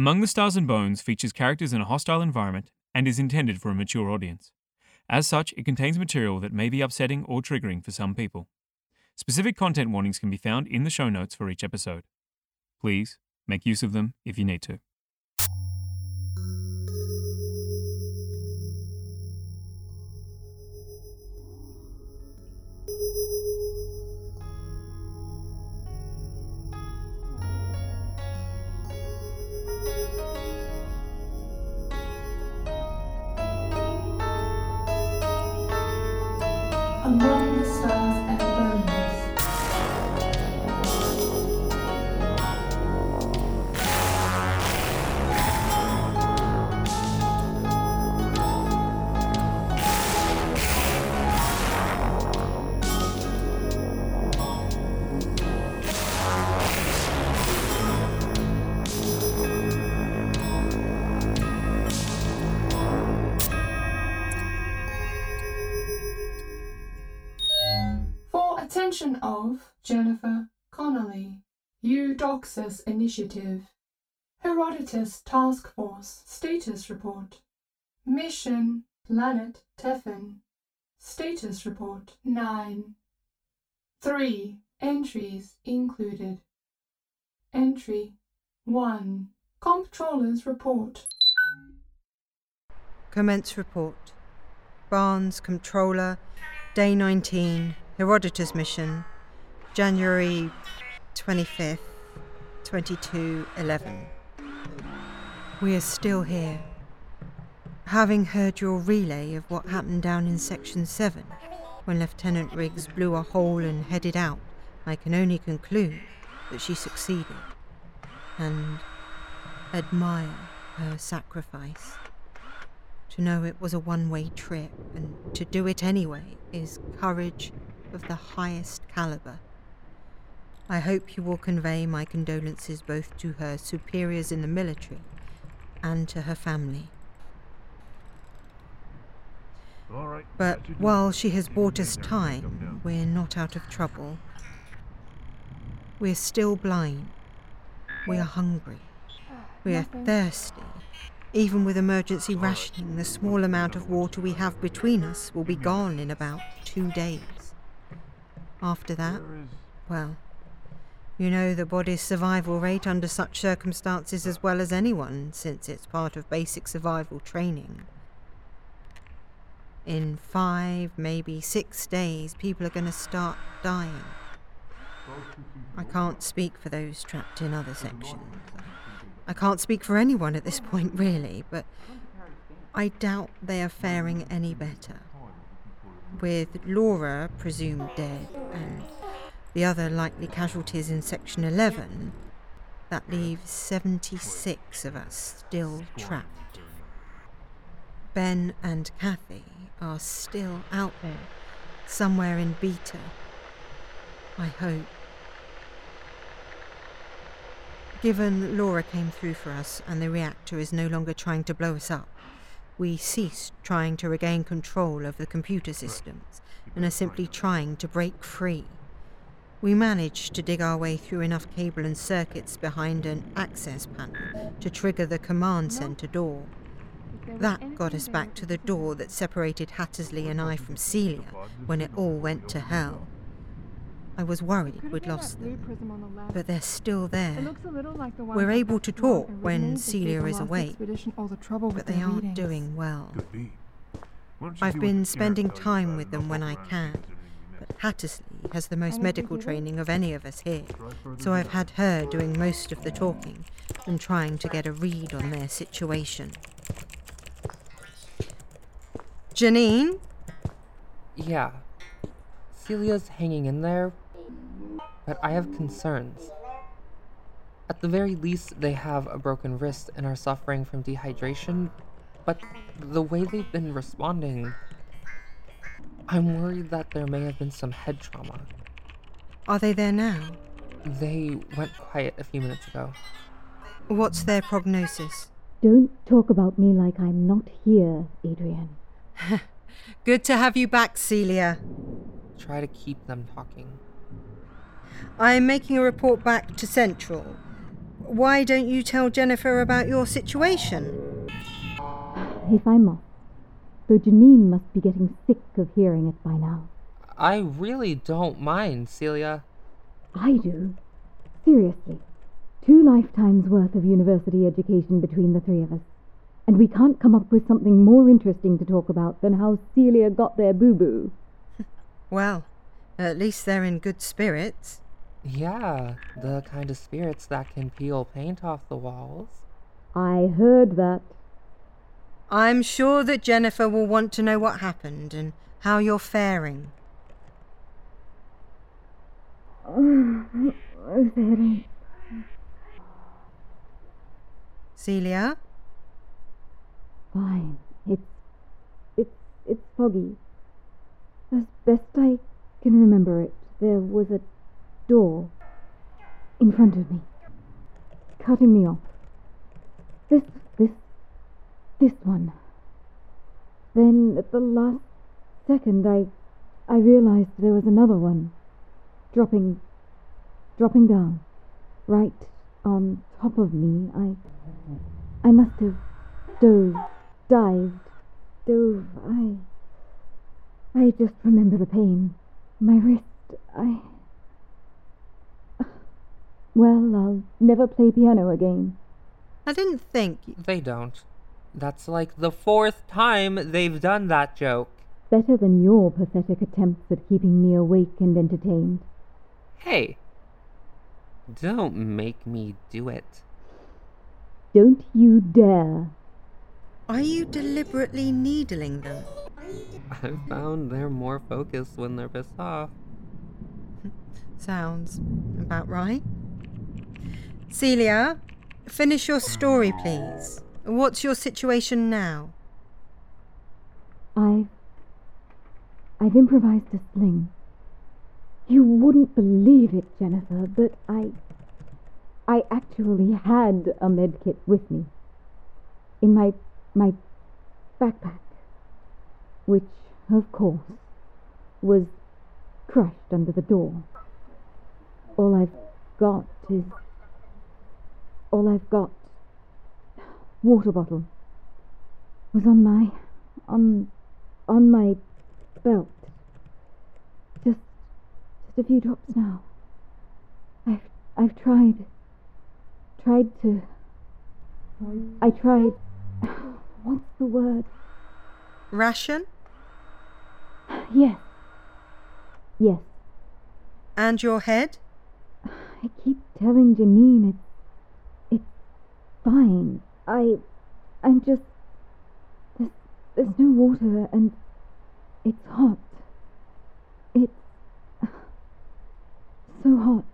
Among the Stars and Bones features characters in a hostile environment and is intended for a mature audience. As such, it contains material that may be upsetting or triggering for some people. Specific content warnings can be found in the show notes for each episode. Please make use of them if you need to. Initiative, Herodotus Task Force Status Report, Mission Planet Tefn, Status Report 9. 3. Entries included. Entry 1. Comptroller's Report. Commence report. Barnes, Comptroller, Day 19, Herodotus Mission, January 25th, 2211. We are still here. Having heard your relay of what happened down in Section 7, when Lieutenant Riggs blew a hole and headed out, I can only conclude that she succeeded and admire her sacrifice. To know it was a one way trip and to do it anyway is courage of the highest caliber. I hope you will convey my condolences both to her superiors in the military and to her family. But while she has bought us time, we're not out of trouble. We're still blind. We are hungry. We are thirsty. Even with emergency rationing, the small amount of water we have between us will be gone in about two days. After that, well, you know the body's survival rate under such circumstances as well as anyone, since it's part of basic survival training. In five, maybe six days, people are going to start dying. I can't speak for those trapped in other sections. I can't speak for anyone at this point, really, but I doubt they are faring any better. With Laura presumed dead and the other likely casualties in Section 11, that leaves 76 of us still trapped. Ben and Kathy are still out there, somewhere in Beta. I hope. Given Laura came through for us and the reactor is no longer trying to blow us up, we ceased trying to regain control of the computer systems and are simply trying to break free. We managed to dig our way through enough cable and circuits behind an access panel to trigger the command center door. That got us back to the door that separated Hattersley and I from Celia when it all went to hell. I was worried we'd lost them, but they're still there. We're able to talk when Celia is awake, but they aren't doing well. I've been spending time with them when I can, but Hattersley has the most medical training of any of us here, so I've had her doing most of the talking and trying to get a read on their situation. Janine? Yeah. Celia's hanging in there, but I have concerns. At the very least, they have a broken wrist and are suffering from dehydration, but the way they've been responding, I'm worried that there may have been some head trauma. Are they there now? They went quiet a few minutes ago. What's their prognosis? Don't talk about me like I'm not here, Adrian. Good to have you back, Celia. Try to keep them talking. I'm making a report back to Central. why don't you tell Jennifer about your situation? If I must. Though Janine must be getting sick of hearing it by now. I really don't mind, Celia. I do. Seriously. Two lifetimes worth of university education between the three of us. And we can't come up with something more interesting to talk about than how Celia got their boo boo. Well, at least they're in good spirits. Yeah, the kind of spirits that can peel paint off the walls. I heard that. I'm sure that Jennifer will want to know what happened and how you're faring. Celia? Fine. It's it's it's foggy. As best I can remember it, there was a door in front of me, cutting me off. This this this one. Then at the last second I I realized there was another one dropping dropping down right on top of me. I I must have dove dived dove I I just remember the pain. My wrist I well, I'll never play piano again. I didn't think. They don't. That's like the fourth time they've done that joke. Better than your pathetic attempts at keeping me awake and entertained. Hey, don't make me do it. Don't you dare. Are you deliberately needling them? I've found they're more focused when they're pissed off. Sounds about right. Celia, finish your story, please. What's your situation now? I've. I've improvised a sling. You wouldn't believe it, Jennifer, but I. I actually had a medkit with me. In my. my backpack. Which, of course, was crushed under the door. All I've got is. All I've got. Water bottle. Was on my. on. on my belt. Just. just a few drops now. I've. I've tried. tried to. I tried. What's the word? Ration? Yes. Yes. And your head? I keep telling Janine it's it's fine. I I'm just there's there's no water and it's hot. It's so hot.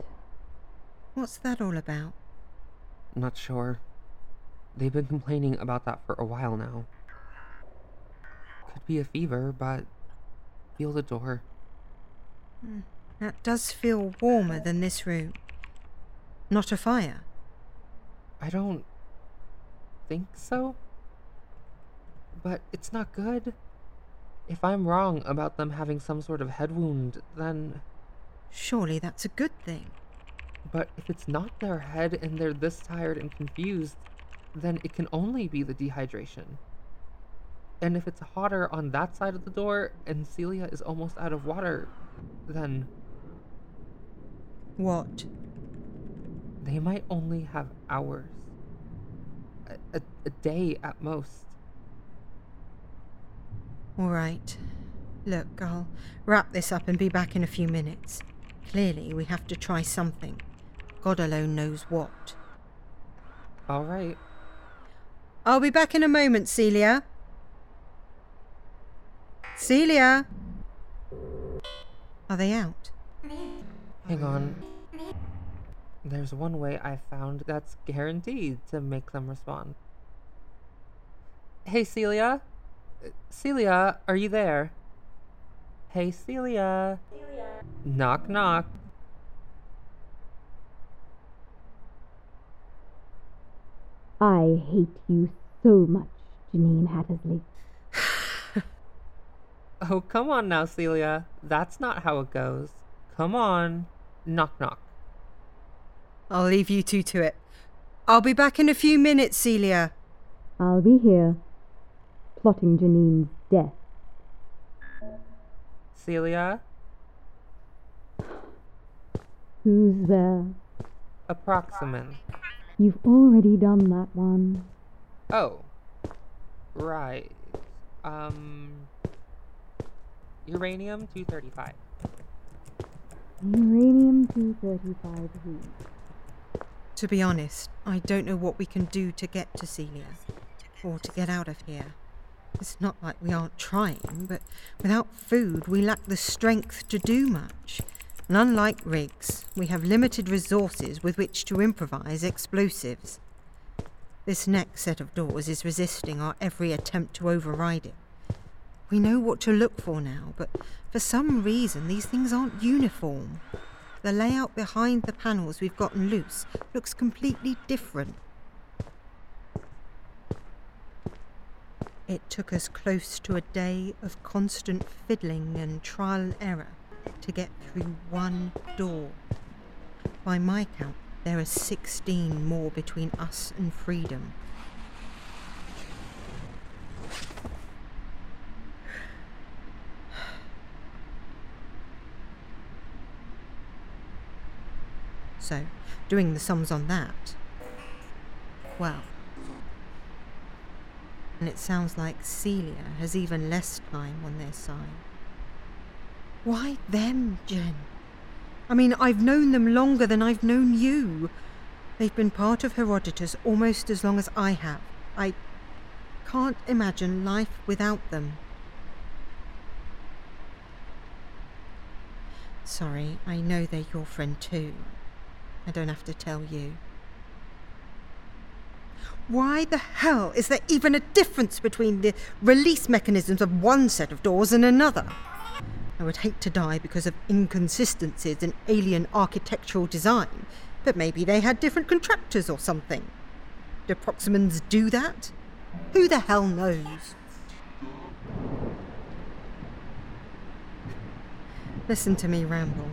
What's that all about? Not sure. They've been complaining about that for a while now. Could be a fever, but feel the door. Hmm, that does feel warmer than this room. Not a fire. I don't think so. But it's not good. If I'm wrong about them having some sort of head wound, then. Surely that's a good thing. But if it's not their head and they're this tired and confused, then it can only be the dehydration. And if it's hotter on that side of the door and Celia is almost out of water, then What? they might only have hours. A, a, day at most. All right. Look, I'll wrap this up and be back in a few minutes. Clearly, we have to try something. God alone knows what. Alright. I'll be back in a moment, Celia. Celia! Are they out? Hang on. There's one way I found that's guaranteed to make them respond. Hey, Celia? Uh, Celia, are you there? Hey, Celia. Celia. Knock, knock. I hate you so much, Janine Hattersley. Oh, come on now, Celia. That's not how it goes. Come on. Knock, knock. I'll leave you two to it. I'll be back in a few minutes, Celia. I'll be here, plotting Janine's death. Celia? Who's there? Approximan. You've already done that one. Oh. Right. Um. Uranium 235. Uranium 235 who? To be honest, I don't know what we can do to get to Celia or to get out of here. It's not like we aren't trying, but without food, we lack the strength to do much. And unlike Riggs, we have limited resources with which to improvise explosives. This next set of doors is resisting our every attempt to override it. We know what to look for now, but for some reason these things aren't uniform. The layout behind the panels we've gotten loose looks completely different. It took us close to a day of constant fiddling and trial and error to get through one door. By my count, there are 16 more between us and freedom. So, doing the sums on that, well. And it sounds like Celia has even less time on their side. Why them, Jen? I mean, I've known them longer than I've known you. They've been part of Herodotus almost as long as I have. I can't imagine life without them. Sorry, I know they're your friend too. I don't have to tell you. Why the hell is there even a difference between the release mechanisms of one set of doors and another? I would hate to die because of inconsistencies in alien architectural design, but maybe they had different contractors or something. Do Proximans do that? Who the hell knows? Listen to me ramble.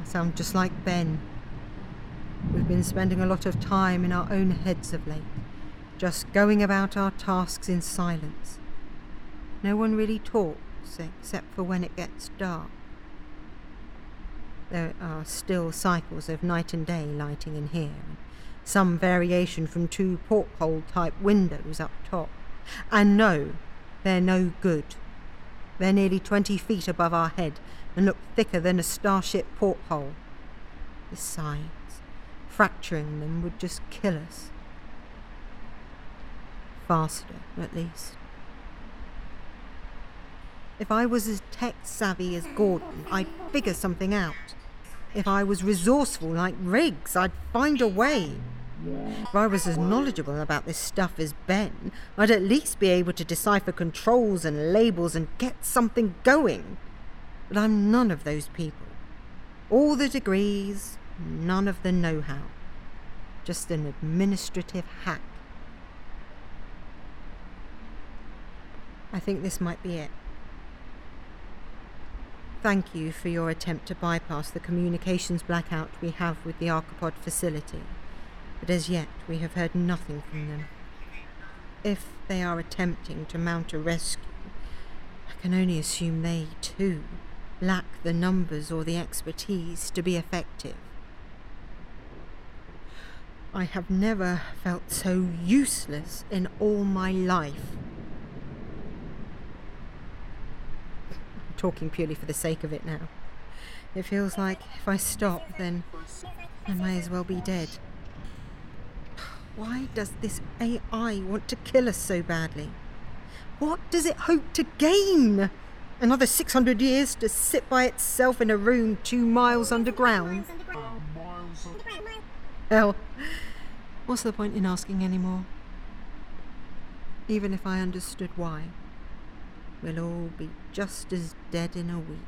I sound just like Ben. We've been spending a lot of time in our own heads of late, just going about our tasks in silence. No one really talks except for when it gets dark. There are still cycles of night and day lighting in here, some variation from two porthole type windows up top. And no, they're no good. They're nearly 20 feet above our head and look thicker than a starship porthole. Besides, fracturing them would just kill us. Faster, at least. If I was as tech savvy as Gordon, I'd figure something out. If I was resourceful like Riggs, I'd find a way. If I was as knowledgeable about this stuff as Ben, I'd at least be able to decipher controls and labels and get something going. But I'm none of those people. All the degrees, none of the know how. Just an administrative hack. I think this might be it. Thank you for your attempt to bypass the communications blackout we have with the Archipod facility, but as yet we have heard nothing from them. If they are attempting to mount a rescue, I can only assume they, too, lack the numbers or the expertise to be effective. I have never felt so useless in all my life. I'm talking purely for the sake of it now. It feels like if I stop, then I may as well be dead. Why does this AI want to kill us so badly? What does it hope to gain? Another 600 years to sit by itself in a room two miles underground? Hell, what's the point in asking any more? Even if I understood why, we'll all be just as dead in a week.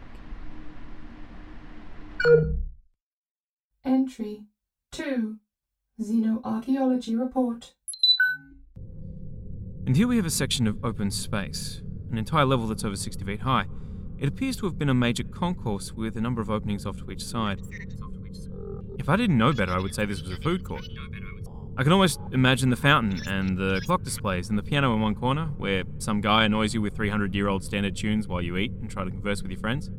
Entry 2 Xenoarchaeology Report. And here we have a section of open space, an entire level that's over 60 feet high. It appears to have been a major concourse with a number of openings off to each side. If I didn't know better, I would say this was a food court. I can almost imagine the fountain and the clock displays and the piano in one corner where some guy annoys you with 300 year old standard tunes while you eat and try to converse with your friends.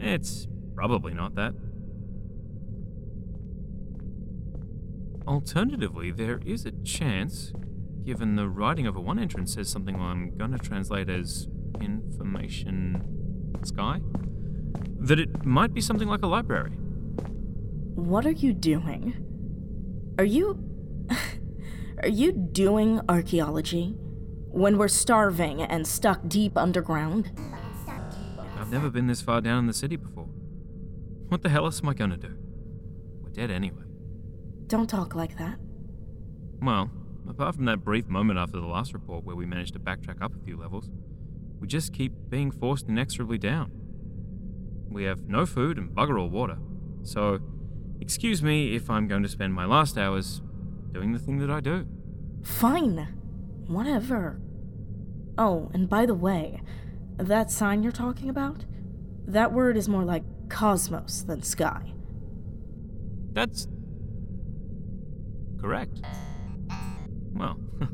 It's probably not that. Alternatively, there is a chance, given the writing over one entrance says something I'm to translate as information sky, that it might be something like a library. What are you doing? Are you. Are you doing archaeology? When we're starving and stuck deep underground? I've never been this far down in the city before. What the hell else am I to do? We're dead anyway. Don't talk like that. Well, apart from that brief moment after the last report where we managed to backtrack up a few levels, we just keep being forced inexorably down. We have no food and bugger all water, so excuse me if I'm going to spend my last hours doing the thing that I do. Fine. Whatever. Oh, and by the way, that sign you're talking about? That word is more like cosmos than sky. That's. correct. Well,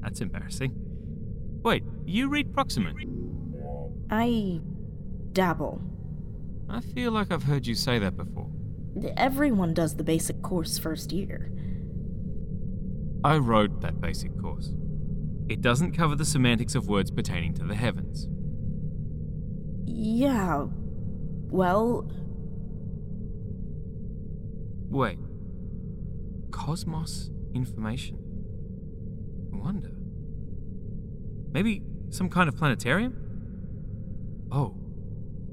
that's embarrassing. Wait, you read Proximan? I dabble. I feel like I've heard you say that before. Everyone does the basic course first year. I wrote that basic course. It doesn't cover the semantics of words pertaining to the heavens. Yeah. Well, Wait. Cosmos information? I wonder. Maybe some kind of planetarium? Oh.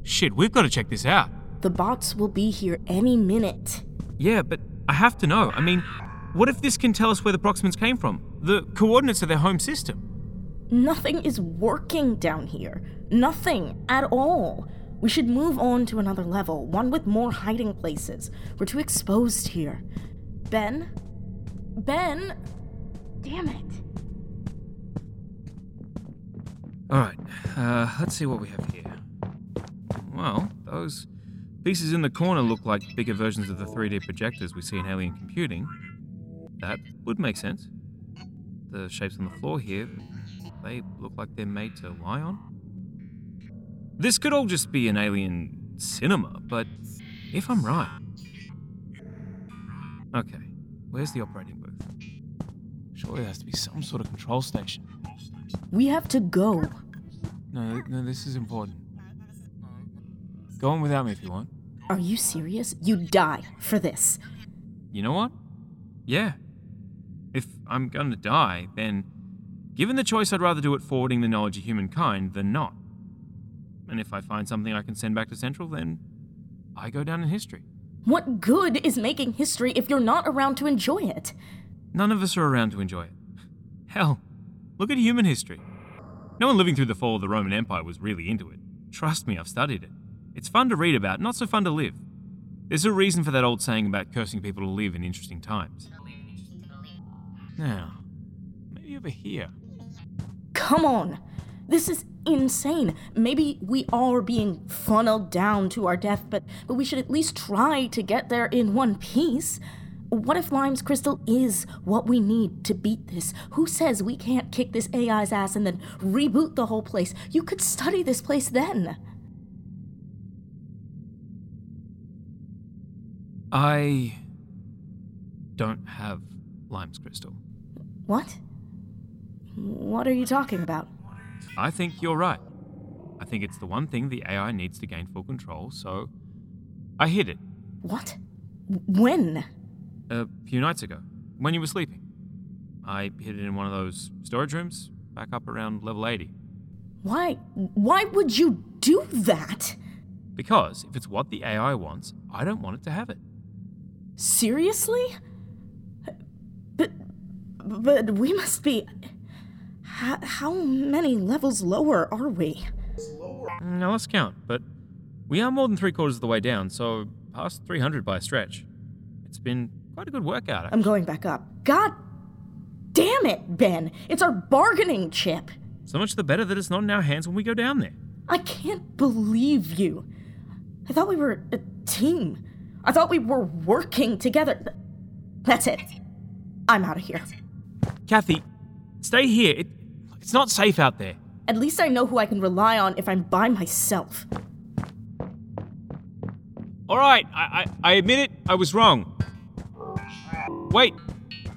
Shit, we've got to check this out. The bots will be here any minute. Yeah, but I have to know. I mean, what if this can tell us where the Proximans came from? The coordinates of their home system? Nothing is working down here. Nothing at all. We should move on to another level, one with more hiding places. We're too exposed here. Ben? Ben? Damn it. Alright, uh, let's see what we have here. Well, those pieces in the corner look like bigger versions of the 3D projectors we see in alien computing. That would make sense. The shapes on the floor here, they look like they're made to lie on. This could all just be an alien cinema, but if I'm right. Okay, where's the operating booth? Surely there has to be some sort of control station. We have to go. No, no, this is important. Go on without me if you want. Are you serious? You die for this. You know what? Yeah. If I'm gonna die, then given the choice, I'd rather do it forwarding the knowledge of humankind than not. And if I find something I can send back to Central, then I go down in history. What good is making history if you're not around to enjoy it? None of us are around to enjoy it. Hell, look at human history. No one living through the fall of the Roman Empire was really into it. Trust me, I've studied it. It's fun to read about, not so fun to live. There's a reason for that old saying about cursing people to live in interesting times. Now, maybe over here. Come on. This is insane. Maybe we are being funneled down to our death, but, but we should at least try to get there in one piece. What if Lime's crystal is what we need to beat this? Who says we can't kick this AI's ass and then reboot the whole place? You could study this place then. I don't have Lime's crystal. What? What are you talking about? I think you're right. I think it's the one thing the AI needs to gain full control, so I hid it What? When? a few nights ago when you were sleeping. I hid it in one of those storage rooms back up around level 80. Why? Why would you do that? Because if it's what the AI wants, I don't want it to have it. Seriously? But, but we must be. How, how many levels lower are we? Mm, now let's count, but we are more than three quarters of the way down, so past 300 by a stretch. It's been quite a good workout. I'm going back up. God damn it, Ben! It's our bargaining chip! So much the better that it's not in our hands when we go down there. I can't believe you. I thought we were a team. I thought we were working together. That's it. I'm out of here. Kathy, stay here. It, it's not safe out there. At least I know who I can rely on if I'm by myself. All right, I, I, I admit it. I was wrong. Wait,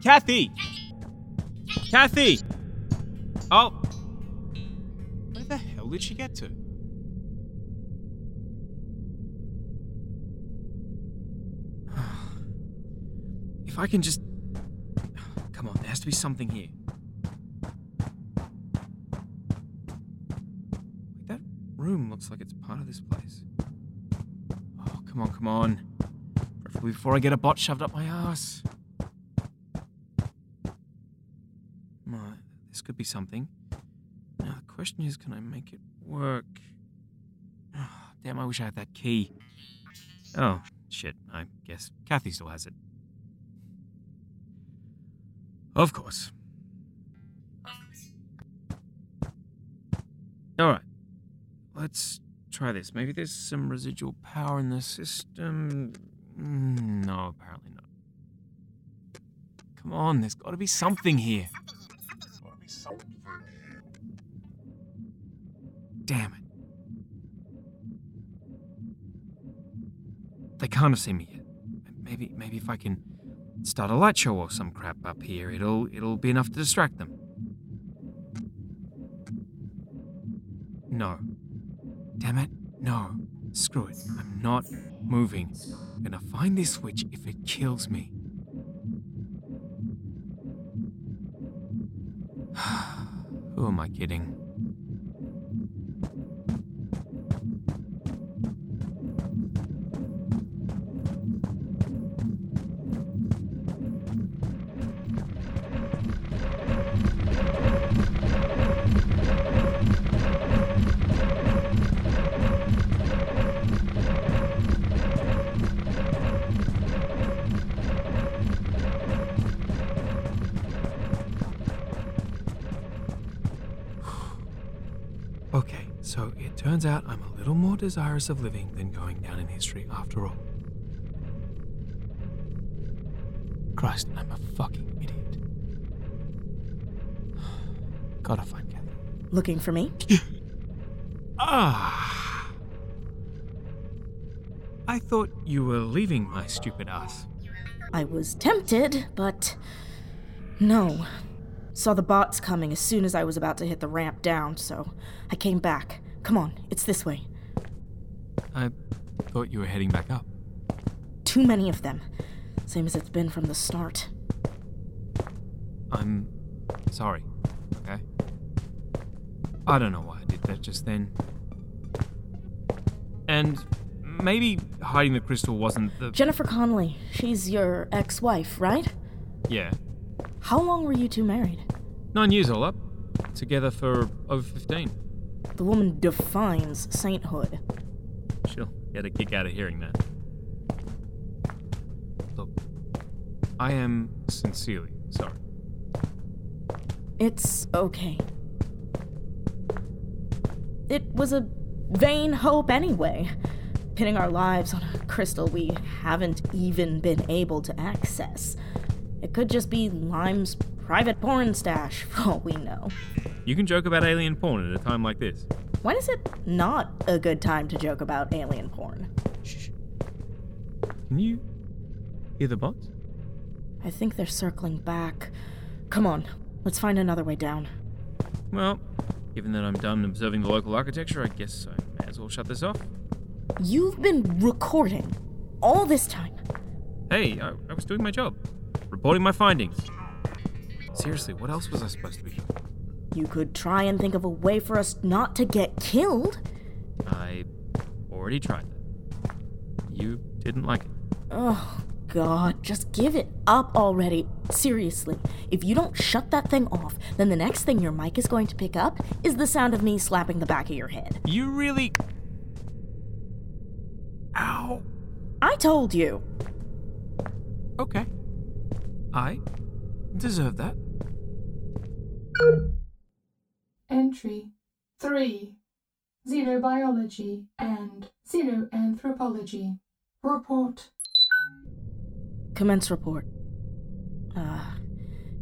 Kathy. Kathy. Oh. Where the hell did she get to? If I can just. Come on, there has to be something here. That room looks like it's part of this place. Oh, come on, come on. Preferably before I get a bot shoved up my ass. This could be something. Now, the question is can I make it work? Ah, damn, I wish I had that key. Oh, shit. I guess Kathy still has it. Of course. Alright. Let's try this. Maybe there's some residual power in the system. Mm, No, apparently not. Come on, there's gotta be something here. Damn it. They can't have seen me yet. Maybe maybe if I can start a light show or some crap up here, it'll it'll be enough to distract them. No. Damn it. No. Screw it. I'm not moving. I'm gonna find this switch if it kills me. Who am I kidding? Turns out I'm a little more desirous of living than going down in history after all. Christ, I'm a fucking idiot. Gotta find Kathy. Looking for me? Ah! I thought you were leaving my stupid ass. I was tempted, but no. Saw the bots coming as soon as I was about to hit the ramp down, so I came back. Come on, it's this way. I thought you were heading back up. Too many of them. Same as it's been from the start. I'm sorry, okay? I don't know why I did that just then. And maybe hiding the crystal wasn't the. Jennifer Connolly, she's your ex wife, right? Yeah. How long were you two married? Nine years all up. Together for over 15. The woman defines sainthood. She'll get a kick out of hearing that. Look, I am sincerely sorry. It's okay. It was a vain hope anyway. Pinning our lives on a crystal we haven't even been able to access. It could just be Lime's private porn stash, for all we know. You can joke about alien porn at a time like this. When is it not a good time to joke about alien porn? Shh. Can you hear the bots? I think they're circling back. Come on, let's find another way down. Well, given that I'm done observing the local architecture, I guess I may as well shut this off. You've been recording all this time. Hey, I, I was doing my job, reporting my findings. Seriously, what else was I supposed to be doing? You could try and think of a way for us not to get killed. I already tried that. You didn't like it. Oh, God, just give it up already. Seriously, if you don't shut that thing off, then the next thing your mic is going to pick up is the sound of me slapping the back of your head. You really. Ow. I told you. Okay. I deserve that. Entry 3. Xenobiology and Xenoanthropology. Report. Commence report. Uh,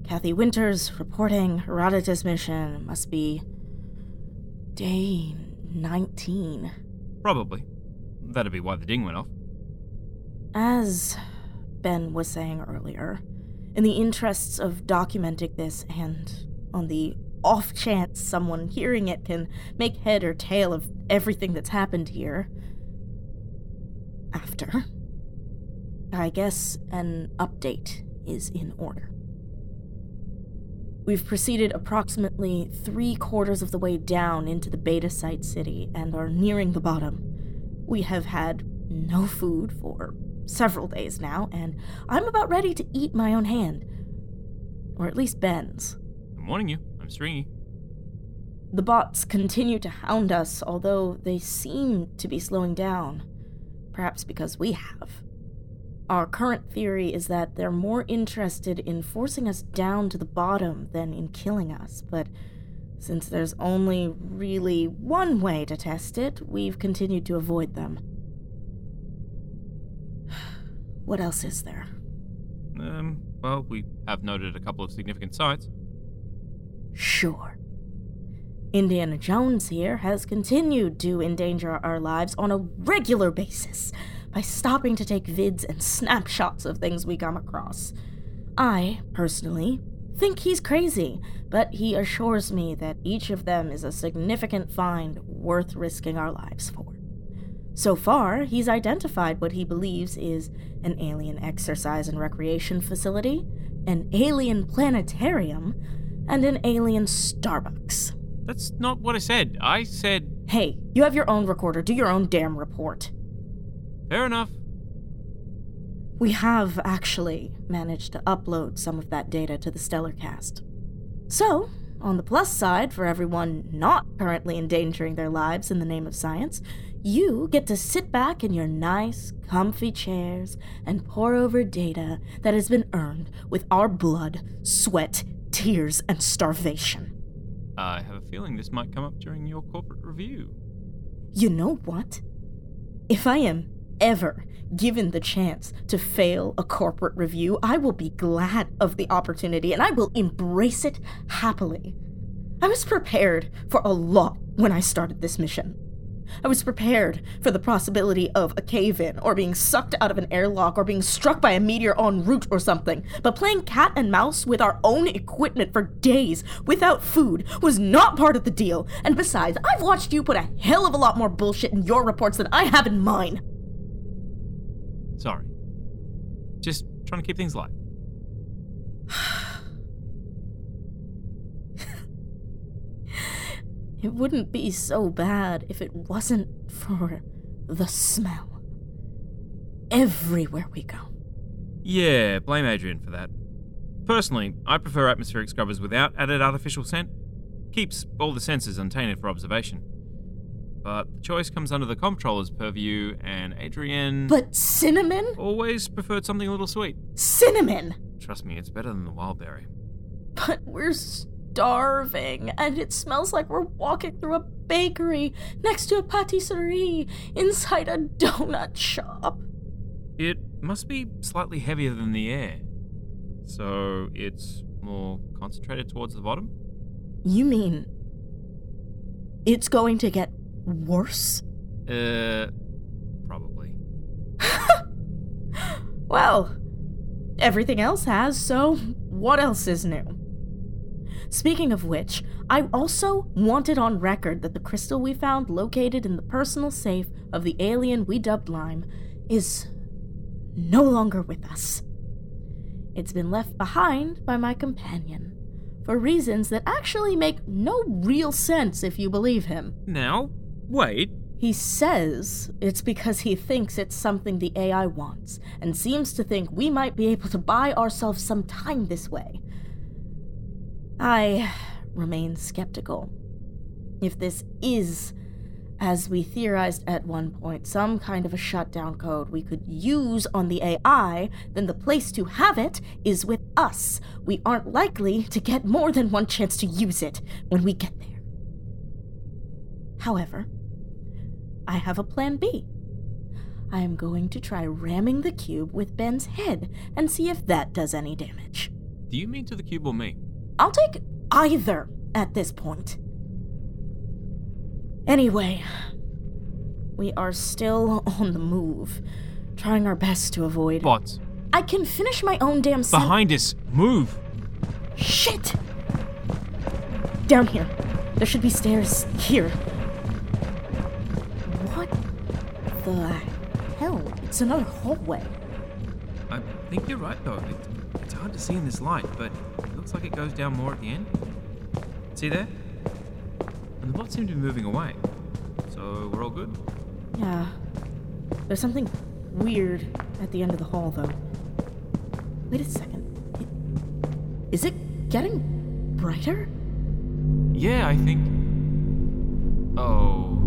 Kathy Winters reporting Herodotus mission must be day 19. Probably. That'd be why the ding went off. As Ben was saying earlier, in the interests of documenting this and on the off chance someone hearing it can make head or tail of everything that's happened here, after, I guess an update is in order. We've proceeded approximately three quarters of the way down into the Beta Site city and are nearing the bottom. We have had no food for several days now, and I'm about ready to eat my own hand. Or at least Ben's. I'm warning you, I'm stringy. The bots continue to hound us, although they seem to be slowing down. Perhaps because we have. Our current theory is that they're more interested in forcing us down to the bottom than in killing us, but since there's only really one way to test it, we've continued to avoid them. What else is there? Um, well, we have noted a couple of significant sites. Sure. Indiana Jones here has continued to endanger our lives on a regular basis by stopping to take vids and snapshots of things we come across. I, personally, think he's crazy, but he assures me that each of them is a significant find worth risking our lives for. So far, he's identified what he believes is an alien exercise and recreation facility, an alien planetarium, and an alien Starbucks. That's not what I said. I said. Hey, you have your own recorder. Do your own damn report. Fair enough. We have actually managed to upload some of that data to the Stellarcast. So, on the plus side, for everyone not currently endangering their lives in the name of science, you get to sit back in your nice, comfy chairs and pore over data that has been earned with our blood, sweat, tears, and starvation. I have a feeling this might come up during your corporate review. You know what? If I am ever given the chance to fail a corporate review, I will be glad of the opportunity and I will embrace it happily. I was prepared for a lot when I started this mission. I was prepared for the possibility of a cave in, or being sucked out of an airlock, or being struck by a meteor en route or something. But playing cat and mouse with our own equipment for days without food was not part of the deal. And besides, I've watched you put a hell of a lot more bullshit in your reports than I have in mine. Sorry. Just trying to keep things light. It wouldn't be so bad if it wasn't for the smell. Everywhere we go. Yeah, blame Adrian for that. Personally, I prefer atmospheric scrubbers without added artificial scent. Keeps all the senses untainted for observation. But the choice comes under the comptroller's purview, and Adrian But cinnamon? always preferred something a little sweet. Cinnamon! Trust me, it's better than the wild berry. But we're starving, and it smells like we're walking through a bakery next to a patisserie inside a donut shop. It must be slightly heavier than the air. So it's more concentrated towards the bottom? You mean it's going to get worse? Uh, probably. Well, everything else has, so what else is new? Speaking of which, I also wanted on record that the crystal we found located in the personal safe of the alien we dubbed Lime is no longer with us. It's been left behind by my companion, for reasons that actually make no real sense if you believe him. Now, wait. He says it's because he thinks it's something the AI wants, and seems to think we might be able to buy ourselves some time this way. I remain skeptical. If this is, as we theorized at one point, some kind of a shutdown code we could use on the AI, then the place to have it is with us. We aren't likely to get more than one chance to use it when we get there. However, I have a plan B. I am going to try ramming the cube with Ben's head and see if that does any damage. Do you mean to the cube or me? I'll take either at this point. Anyway, we are still on the move, trying our best to avoid. What? I can finish my own damn sen- Behind us. Move. Shit! Down here. There should be stairs here. What the hell? It's another hallway. I think you're right, though. It, it's hard to see in this light, but looks like it goes down more at the end. See there? And the bots seem to be moving away. So we're all good? Yeah. There's something weird at the end of the hall, though. Wait a second. It- Is it getting brighter? Yeah, I think. Oh.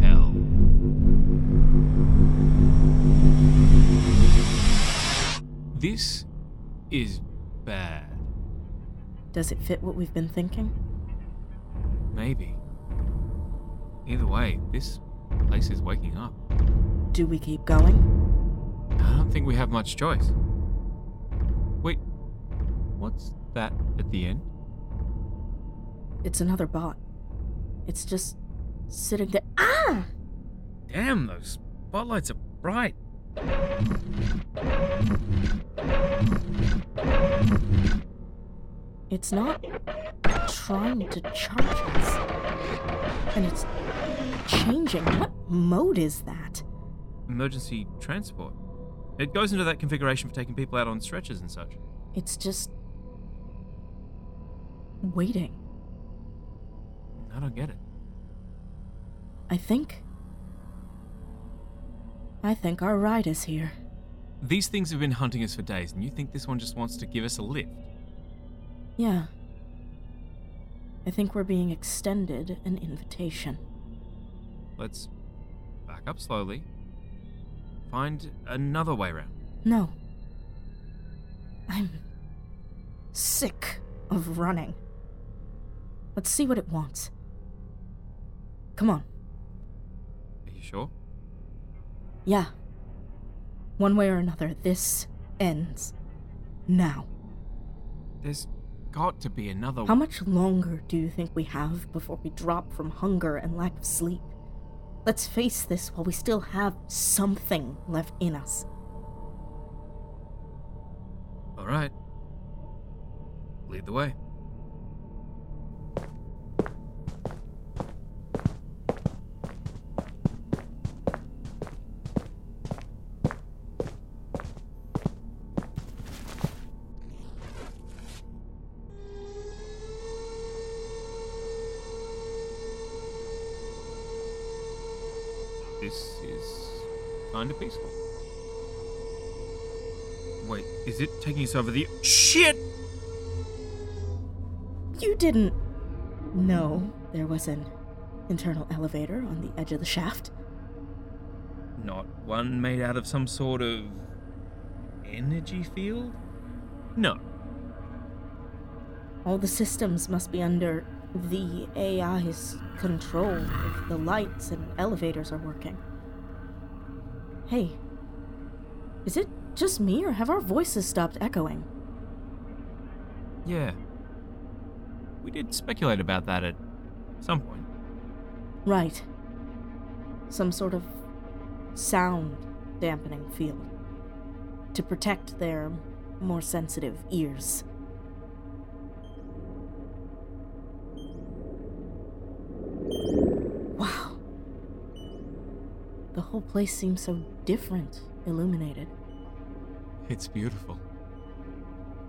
Hell. This is bad. Does it fit what we've been thinking? Maybe. Either way, this place is waking up. Do we keep going? I don't think we have much choice. Wait, what's that at the end? It's another bot. It's just sitting there. Ah! Damn, those spotlights are bright. It's not trying to charge us. And it's changing. What mode is that? Emergency transport. It goes into that configuration for taking people out on stretchers and such. It's just. waiting. I don't get it. I think. I think our ride is here. These things have been hunting us for days, and you think this one just wants to give us a lift? Yeah. I think we're being extended an invitation. Let's back up slowly. Find another way round. No. I'm sick of running. Let's see what it wants. Come on. Are you sure? Yeah. One way or another, this ends. Now. There's got to be another How much longer do you think we have before we drop from hunger and lack of sleep? Let's face this while we still have something left in us. All right. Lead the way. Of peaceful. Wait, is it taking us over the. Shit! You didn't know there was an internal elevator on the edge of the shaft? Not one made out of some sort of. energy field? No. All the systems must be under the AI's control if the lights and elevators are working. Hey, is it just me or have our voices stopped echoing? Yeah. We did speculate about that at some point. Right. Some sort of sound dampening field to protect their more sensitive ears. The whole place seems so different, illuminated. It's beautiful.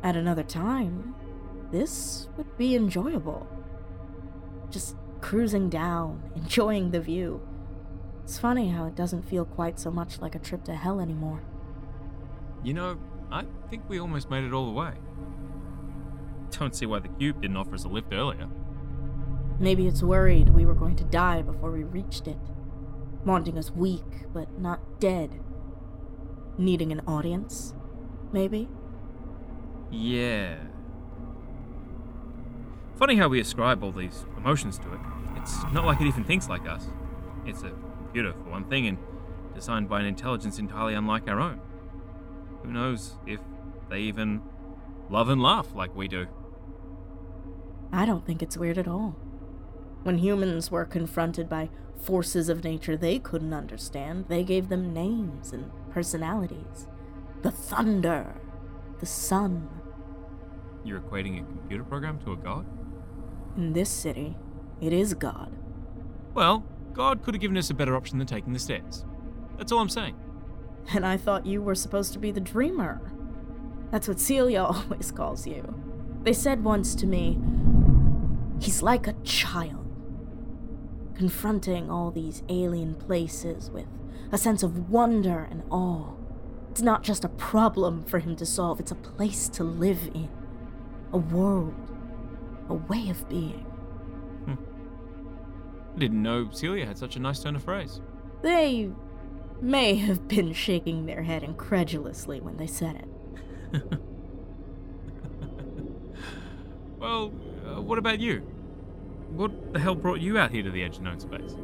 At another time, this would be enjoyable. Just cruising down, enjoying the view. It's funny how it doesn't feel quite so much like a trip to hell anymore. You know, I think we almost made it all the way. Don't see why the cube didn't offer us a lift earlier. Maybe it's worried we were going to die before we reached it, wanting us weak but not dead. Needing an audience, maybe? Yeah. Funny how we ascribe all these emotions to it. It's not like it even thinks like us. It's a computer, for one thing, and designed by an intelligence entirely unlike our own. Who knows if they even love and laugh like we do. I don't think it's weird at all. When humans were confronted by forces of nature they couldn't understand, they gave them names and personalities. The thunder, the sun. You're equating a computer program to a god? In this city, it is God. Well, God could have given us a better option than taking the stairs. That's all I'm saying. And I thought you were supposed to be the dreamer. That's what Celia always calls you. They said once to me, he's like a child, confronting all these alien places with a sense of wonder and awe. It's not just a problem for him to solve, it's a place to live in, a world, a way of being. I didn't know Celia had such a nice turn of phrase. They may have been shaking their head incredulously when they said it. Well, uh, what about you? What the hell brought you out here to the edge of known space?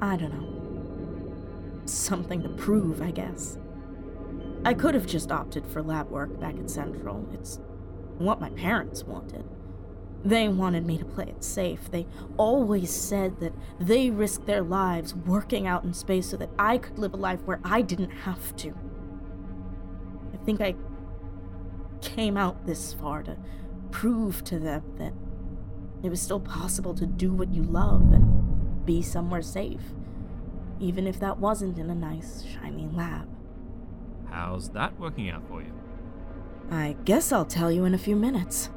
I don't know. Something to prove, I guess. I could have just opted for lab work back at Central. It's what my parents wanted. They wanted me to play it safe. They always said that they risked their lives working out in space so that I could live a life where I didn't have to. I think I came out this far to prove to them that it was still possible to do what you love and be somewhere safe, even if that wasn't in a nice, shiny lab. How's that working out for you? I guess I'll tell you in a few minutes.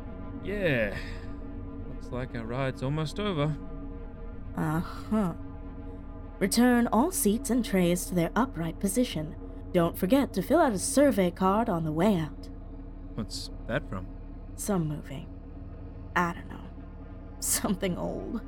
Yeah. Looks like our ride's almost over. Uh huh. Return all seats and trays to their upright position. Don't forget to fill out a survey card on the way out. What's that from? Some movie. I don't know. Something old.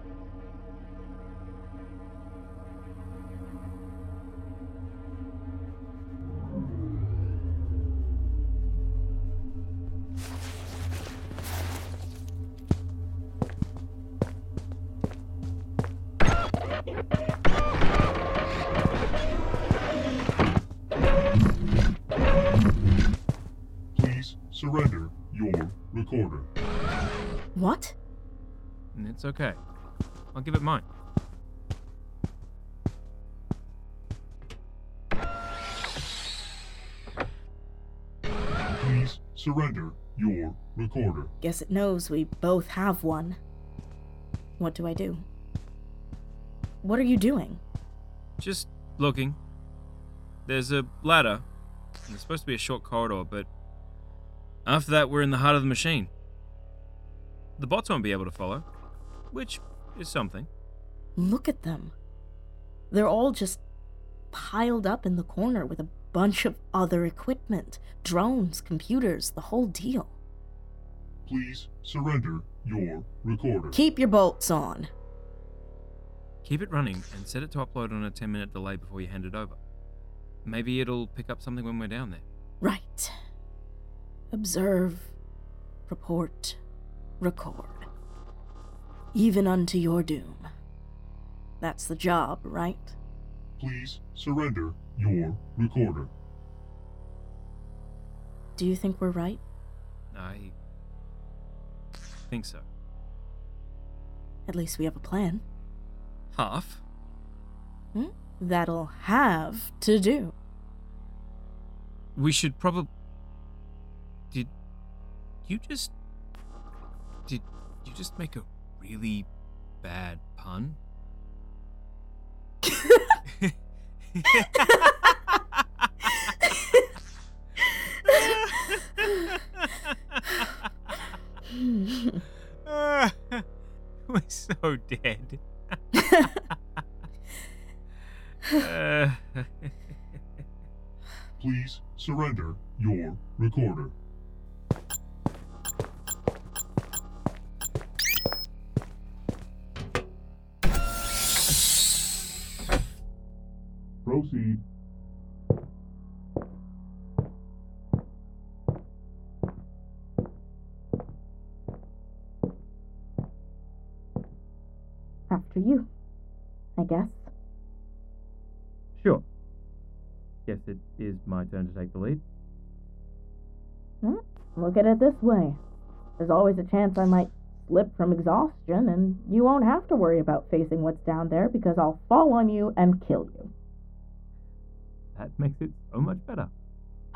It's okay. I'll give it mine. Please surrender your recorder. Guess it knows we both have one. What do I do? What are you doing? Just looking. There's a ladder. It's supposed to be a short corridor, but after that, we're in the heart of the machine. The bots won't be able to follow, which is something. Look at them. They're all just piled up in the corner with a bunch of other equipment drones, computers, the whole deal. Please surrender your recorder. Keep your bolts on. Keep it running and set it to upload on a 10 minute delay before you hand it over. Maybe it'll pick up something when we're down there. Right. Observe, report, record. Even unto your doom. That's the job, right? Please surrender your recorder. Do you think we're right? I think so. At least we have a plan. Half? Hmm? That'll have to do. We should probably. Did you just. Did you just make a really bad pun? We're so dead. Uh, Please surrender your recorder. Proceed. After you, I guess. sure. Guess it is my turn to take the lead. Hmm? Look at it this way there's always a chance I might slip from exhaustion, and you won't have to worry about facing what's down there because I'll fall on you and kill you. That makes it so much better.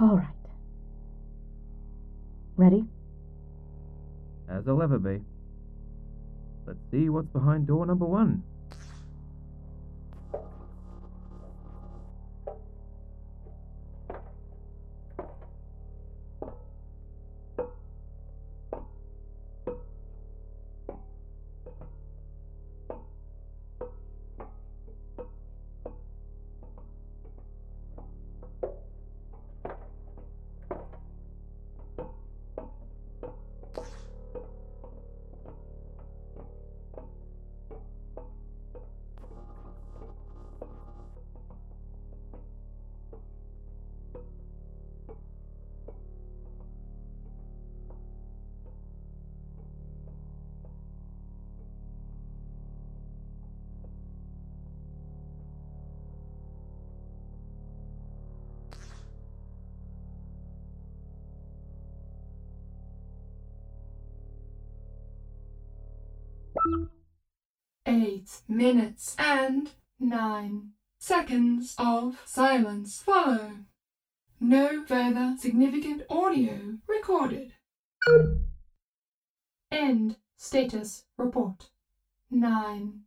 All right. Ready? As I'll ever be. Let's see what's behind door number one. Eight minutes and nine seconds of silence follow. No further significant audio recorded. End status report. 9.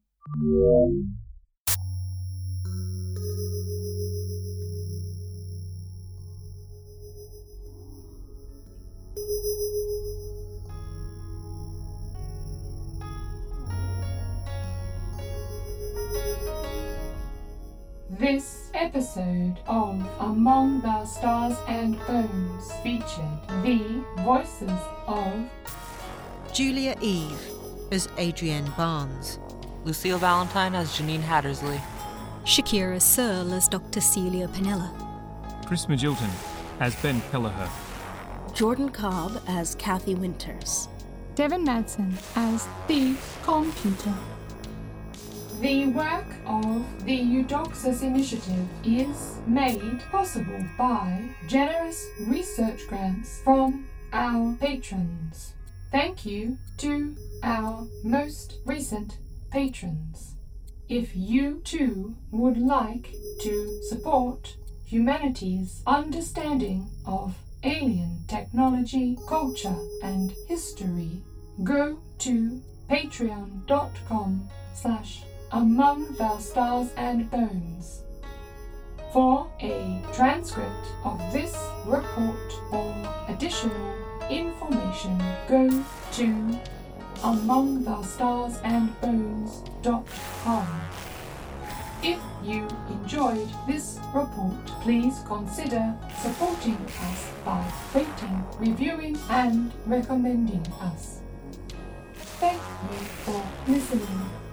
This episode of Among the Stars and Bones featured the voices of Julia Eve as Adrienne Barnes, Lucille Valentine as Janine Hattersley. Shakira Searle as Dr. Celia Pinella. Chris Magilton as Ben Kelleher. Jordan Cobb as Kathy Winters. Devin Madsen as the computer. The work of the Eudoxus Initiative is made possible by generous research grants from our patrons. Thank you to our most recent patrons. If you too would like to support humanity's understanding of alien technology, culture, and history, go to patreon.com slash among the stars and bones. For a transcript of this report or additional information, go to amongthestarsandbones.com. If you enjoyed this report, please consider supporting us by rating, reviewing, and recommending us. Thank you for listening.